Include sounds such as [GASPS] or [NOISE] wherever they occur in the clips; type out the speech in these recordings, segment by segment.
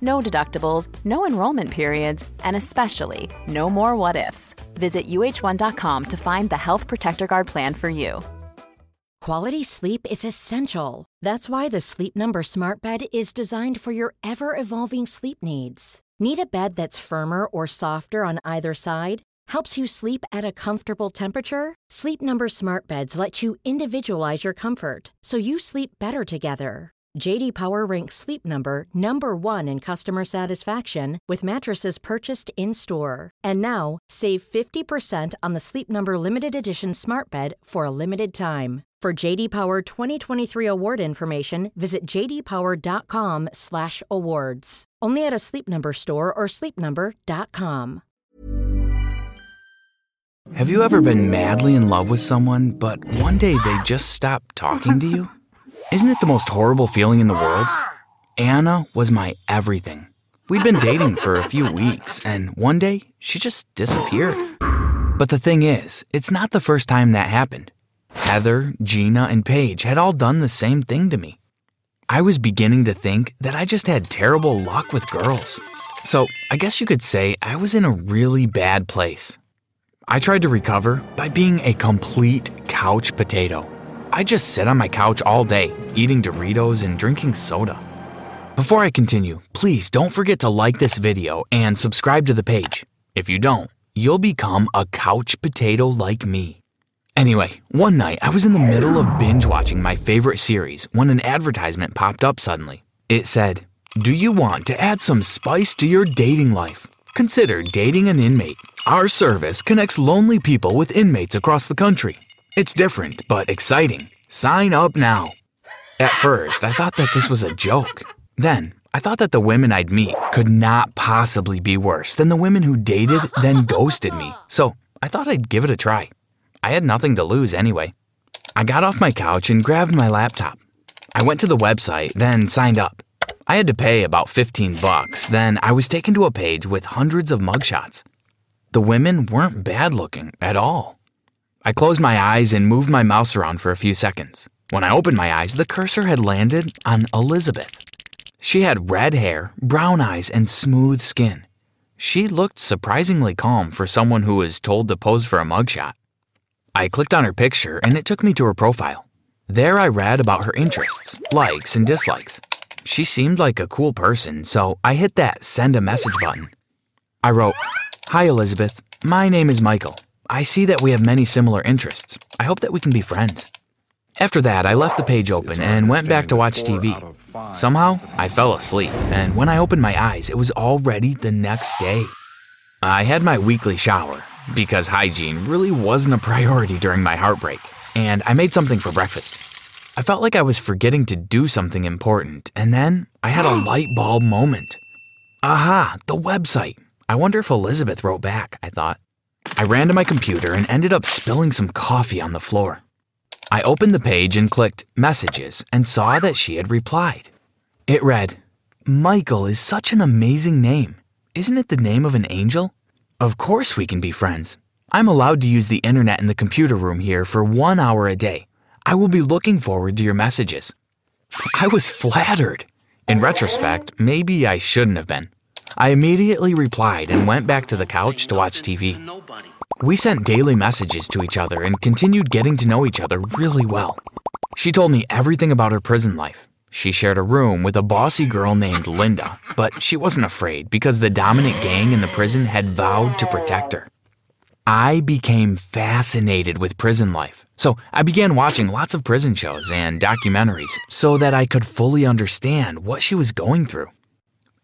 No deductibles, no enrollment periods, and especially no more what ifs. Visit uh1.com to find the Health Protector Guard plan for you. Quality sleep is essential. That's why the Sleep Number Smart Bed is designed for your ever evolving sleep needs. Need a bed that's firmer or softer on either side? Helps you sleep at a comfortable temperature? Sleep Number Smart Beds let you individualize your comfort so you sleep better together. JD Power ranks Sleep Number number 1 in customer satisfaction with mattresses purchased in-store. And now, save 50% on the Sleep Number limited edition Smart Bed for a limited time. For JD Power 2023 award information, visit jdpower.com/awards. Only at a Sleep Number store or sleepnumber.com. Have you ever been madly in love with someone, but one day they just stop talking to you? Isn't it the most horrible feeling in the world? Anna was my everything. We'd been dating for a few weeks, and one day she just disappeared. But the thing is, it's not the first time that happened. Heather, Gina, and Paige had all done the same thing to me. I was beginning to think that I just had terrible luck with girls. So I guess you could say I was in a really bad place. I tried to recover by being a complete couch potato. I just sit on my couch all day, eating Doritos and drinking soda. Before I continue, please don't forget to like this video and subscribe to the page. If you don't, you'll become a couch potato like me. Anyway, one night I was in the middle of binge watching my favorite series when an advertisement popped up suddenly. It said, Do you want to add some spice to your dating life? Consider dating an inmate. Our service connects lonely people with inmates across the country. It's different, but exciting. Sign up now. At first, I thought that this was a joke. Then, I thought that the women I'd meet could not possibly be worse than the women who dated, then ghosted me. So, I thought I'd give it a try. I had nothing to lose anyway. I got off my couch and grabbed my laptop. I went to the website, then signed up. I had to pay about 15 bucks, then I was taken to a page with hundreds of mugshots. The women weren't bad looking at all. I closed my eyes and moved my mouse around for a few seconds. When I opened my eyes, the cursor had landed on Elizabeth. She had red hair, brown eyes, and smooth skin. She looked surprisingly calm for someone who was told to pose for a mugshot. I clicked on her picture and it took me to her profile. There I read about her interests, likes, and dislikes. She seemed like a cool person, so I hit that send a message button. I wrote, Hi Elizabeth, my name is Michael. I see that we have many similar interests. I hope that we can be friends. After that, I left the page open and went back to watch TV. Somehow, I fell asleep, and when I opened my eyes, it was already the next day. I had my weekly shower, because hygiene really wasn't a priority during my heartbreak, and I made something for breakfast. I felt like I was forgetting to do something important, and then I had a [GASPS] light bulb moment. Aha, the website. I wonder if Elizabeth wrote back, I thought. I ran to my computer and ended up spilling some coffee on the floor. I opened the page and clicked Messages and saw that she had replied. It read, Michael is such an amazing name. Isn't it the name of an angel? Of course we can be friends. I'm allowed to use the internet in the computer room here for one hour a day. I will be looking forward to your messages. I was flattered. In retrospect, maybe I shouldn't have been. I immediately replied and went back to the couch to watch TV. We sent daily messages to each other and continued getting to know each other really well. She told me everything about her prison life. She shared a room with a bossy girl named Linda, but she wasn't afraid because the dominant gang in the prison had vowed to protect her. I became fascinated with prison life, so I began watching lots of prison shows and documentaries so that I could fully understand what she was going through.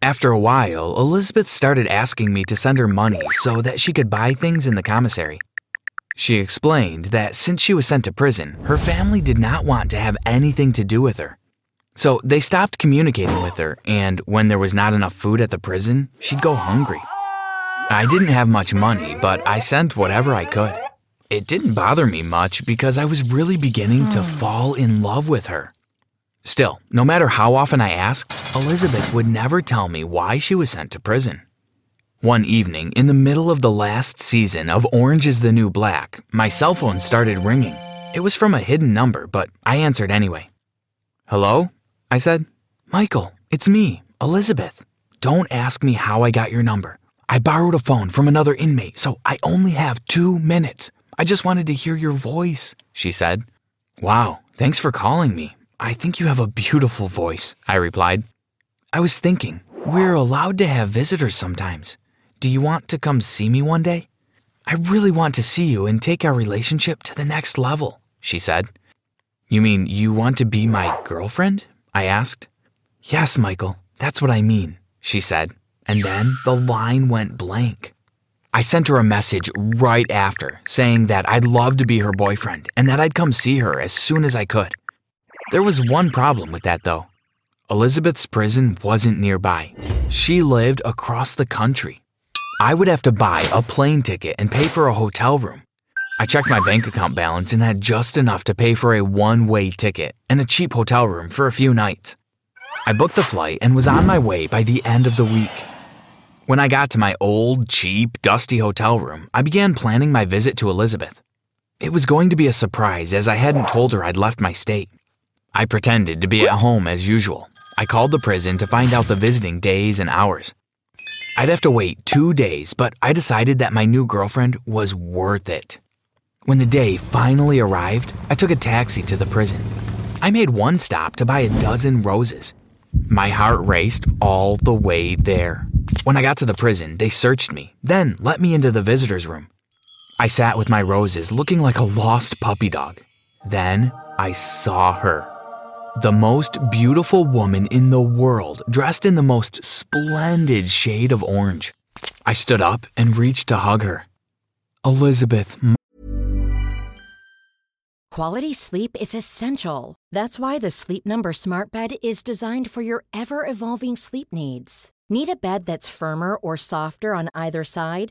After a while, Elizabeth started asking me to send her money so that she could buy things in the commissary. She explained that since she was sent to prison, her family did not want to have anything to do with her. So they stopped communicating with her, and when there was not enough food at the prison, she'd go hungry. I didn't have much money, but I sent whatever I could. It didn't bother me much because I was really beginning to hmm. fall in love with her. Still, no matter how often I asked, Elizabeth would never tell me why she was sent to prison. One evening, in the middle of the last season of Orange is the New Black, my cell phone started ringing. It was from a hidden number, but I answered anyway. Hello? I said. Michael, it's me, Elizabeth. Don't ask me how I got your number. I borrowed a phone from another inmate, so I only have two minutes. I just wanted to hear your voice, she said. Wow, thanks for calling me. I think you have a beautiful voice, I replied. I was thinking, we're allowed to have visitors sometimes. Do you want to come see me one day? I really want to see you and take our relationship to the next level, she said. You mean you want to be my girlfriend? I asked. Yes, Michael, that's what I mean, she said, and then the line went blank. I sent her a message right after saying that I'd love to be her boyfriend and that I'd come see her as soon as I could. There was one problem with that, though. Elizabeth's prison wasn't nearby. She lived across the country. I would have to buy a plane ticket and pay for a hotel room. I checked my bank account balance and had just enough to pay for a one way ticket and a cheap hotel room for a few nights. I booked the flight and was on my way by the end of the week. When I got to my old, cheap, dusty hotel room, I began planning my visit to Elizabeth. It was going to be a surprise as I hadn't told her I'd left my state. I pretended to be at home as usual. I called the prison to find out the visiting days and hours. I'd have to wait two days, but I decided that my new girlfriend was worth it. When the day finally arrived, I took a taxi to the prison. I made one stop to buy a dozen roses. My heart raced all the way there. When I got to the prison, they searched me, then let me into the visitor's room. I sat with my roses looking like a lost puppy dog. Then I saw her. The most beautiful woman in the world, dressed in the most splendid shade of orange. I stood up and reached to hug her. Elizabeth, Quality sleep is essential. That's why the Sleep Number Smart Bed is designed for your ever evolving sleep needs. Need a bed that's firmer or softer on either side?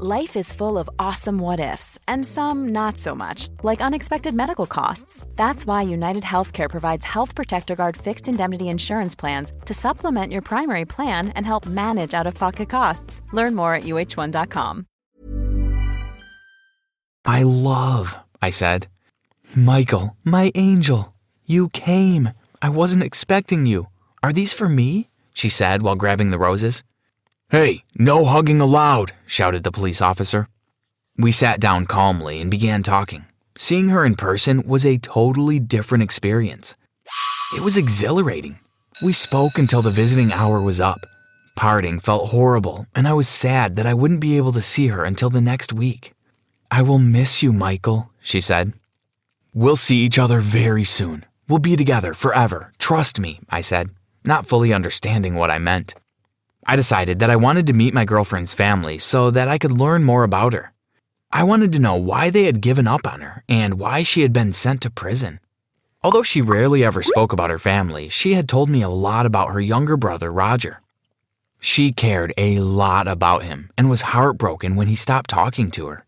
Life is full of awesome what ifs, and some not so much, like unexpected medical costs. That's why United Healthcare provides Health Protector Guard fixed indemnity insurance plans to supplement your primary plan and help manage out of pocket costs. Learn more at uh1.com. I love, I said. Michael, my angel, you came. I wasn't expecting you. Are these for me? She said while grabbing the roses. Hey, no hugging allowed, shouted the police officer. We sat down calmly and began talking. Seeing her in person was a totally different experience. It was exhilarating. We spoke until the visiting hour was up. Parting felt horrible, and I was sad that I wouldn't be able to see her until the next week. I will miss you, Michael, she said. We'll see each other very soon. We'll be together forever. Trust me, I said, not fully understanding what I meant. I decided that I wanted to meet my girlfriend's family so that I could learn more about her. I wanted to know why they had given up on her and why she had been sent to prison. Although she rarely ever spoke about her family, she had told me a lot about her younger brother, Roger. She cared a lot about him and was heartbroken when he stopped talking to her.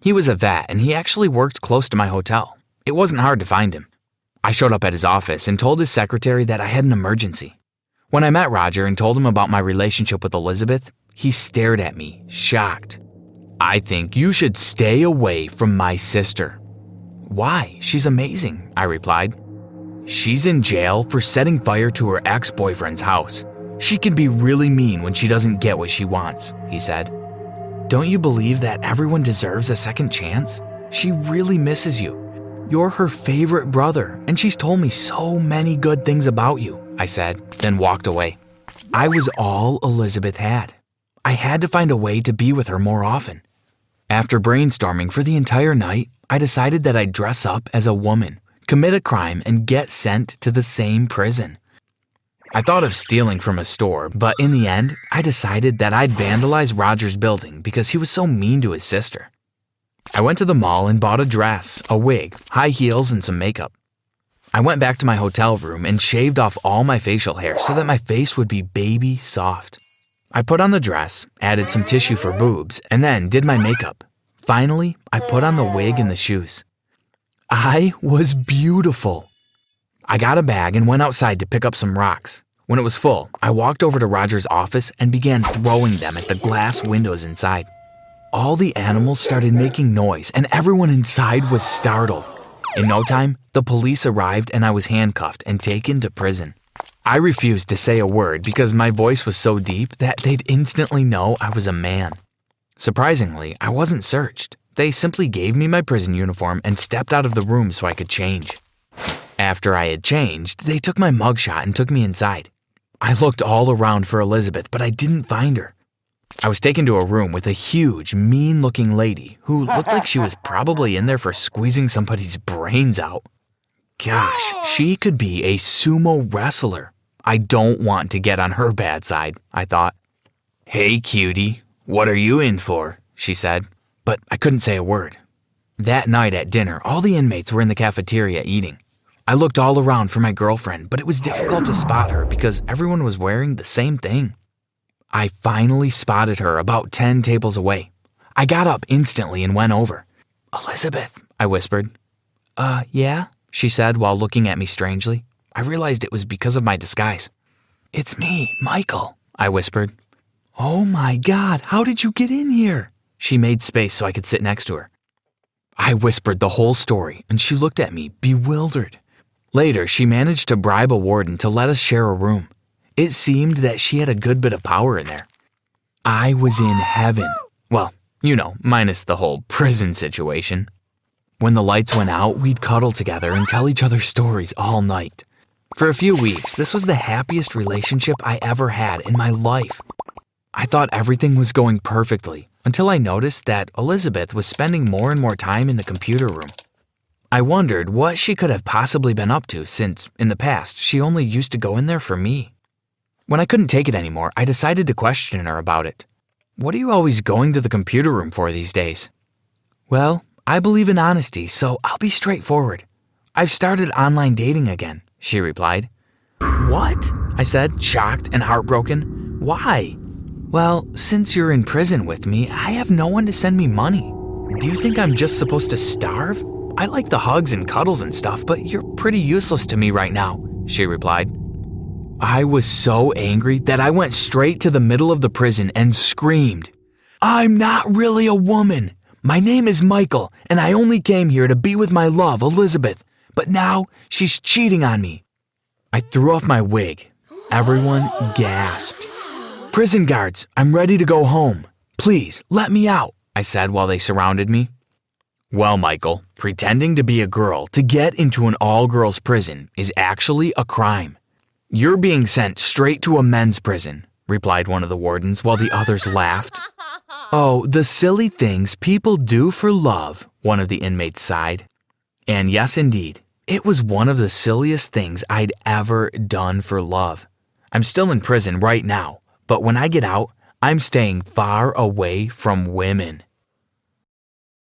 He was a vet and he actually worked close to my hotel. It wasn't hard to find him. I showed up at his office and told his secretary that I had an emergency. When I met Roger and told him about my relationship with Elizabeth, he stared at me, shocked. I think you should stay away from my sister. Why? She's amazing, I replied. She's in jail for setting fire to her ex boyfriend's house. She can be really mean when she doesn't get what she wants, he said. Don't you believe that everyone deserves a second chance? She really misses you. You're her favorite brother, and she's told me so many good things about you, I said, then walked away. I was all Elizabeth had. I had to find a way to be with her more often. After brainstorming for the entire night, I decided that I'd dress up as a woman, commit a crime, and get sent to the same prison. I thought of stealing from a store, but in the end, I decided that I'd vandalize Roger's building because he was so mean to his sister. I went to the mall and bought a dress, a wig, high heels, and some makeup. I went back to my hotel room and shaved off all my facial hair so that my face would be baby soft. I put on the dress, added some tissue for boobs, and then did my makeup. Finally, I put on the wig and the shoes. I was beautiful. I got a bag and went outside to pick up some rocks. When it was full, I walked over to Roger's office and began throwing them at the glass windows inside. All the animals started making noise, and everyone inside was startled. In no time, the police arrived and I was handcuffed and taken to prison. I refused to say a word because my voice was so deep that they'd instantly know I was a man. Surprisingly, I wasn't searched. They simply gave me my prison uniform and stepped out of the room so I could change. After I had changed, they took my mugshot and took me inside. I looked all around for Elizabeth, but I didn't find her. I was taken to a room with a huge, mean looking lady who looked like she was [LAUGHS] probably in there for squeezing somebody's brains out. Gosh, she could be a sumo wrestler. I don't want to get on her bad side, I thought. Hey, cutie, what are you in for? she said, but I couldn't say a word. That night at dinner, all the inmates were in the cafeteria eating. I looked all around for my girlfriend, but it was difficult to spot her because everyone was wearing the same thing. I finally spotted her about 10 tables away. I got up instantly and went over. Elizabeth, I whispered. Uh, yeah, she said while looking at me strangely. I realized it was because of my disguise. It's me, Michael, I whispered. Oh my god, how did you get in here? She made space so I could sit next to her. I whispered the whole story, and she looked at me, bewildered. Later, she managed to bribe a warden to let us share a room. It seemed that she had a good bit of power in there. I was in heaven. Well, you know, minus the whole prison situation. When the lights went out, we'd cuddle together and tell each other stories all night. For a few weeks, this was the happiest relationship I ever had in my life. I thought everything was going perfectly until I noticed that Elizabeth was spending more and more time in the computer room. I wondered what she could have possibly been up to since, in the past, she only used to go in there for me. When I couldn't take it anymore, I decided to question her about it. What are you always going to the computer room for these days? Well, I believe in honesty, so I'll be straightforward. I've started online dating again, she replied. What? I said, shocked and heartbroken. Why? Well, since you're in prison with me, I have no one to send me money. Do you think I'm just supposed to starve? I like the hugs and cuddles and stuff, but you're pretty useless to me right now, she replied. I was so angry that I went straight to the middle of the prison and screamed, I'm not really a woman. My name is Michael, and I only came here to be with my love, Elizabeth, but now she's cheating on me. I threw off my wig. Everyone gasped. Prison guards, I'm ready to go home. Please, let me out, I said while they surrounded me. Well, Michael, pretending to be a girl to get into an all girls prison is actually a crime. You're being sent straight to a men's prison, replied one of the wardens while the others laughed. [LAUGHS] Oh, the silly things people do for love, one of the inmates sighed. And yes, indeed, it was one of the silliest things I'd ever done for love. I'm still in prison right now, but when I get out, I'm staying far away from women.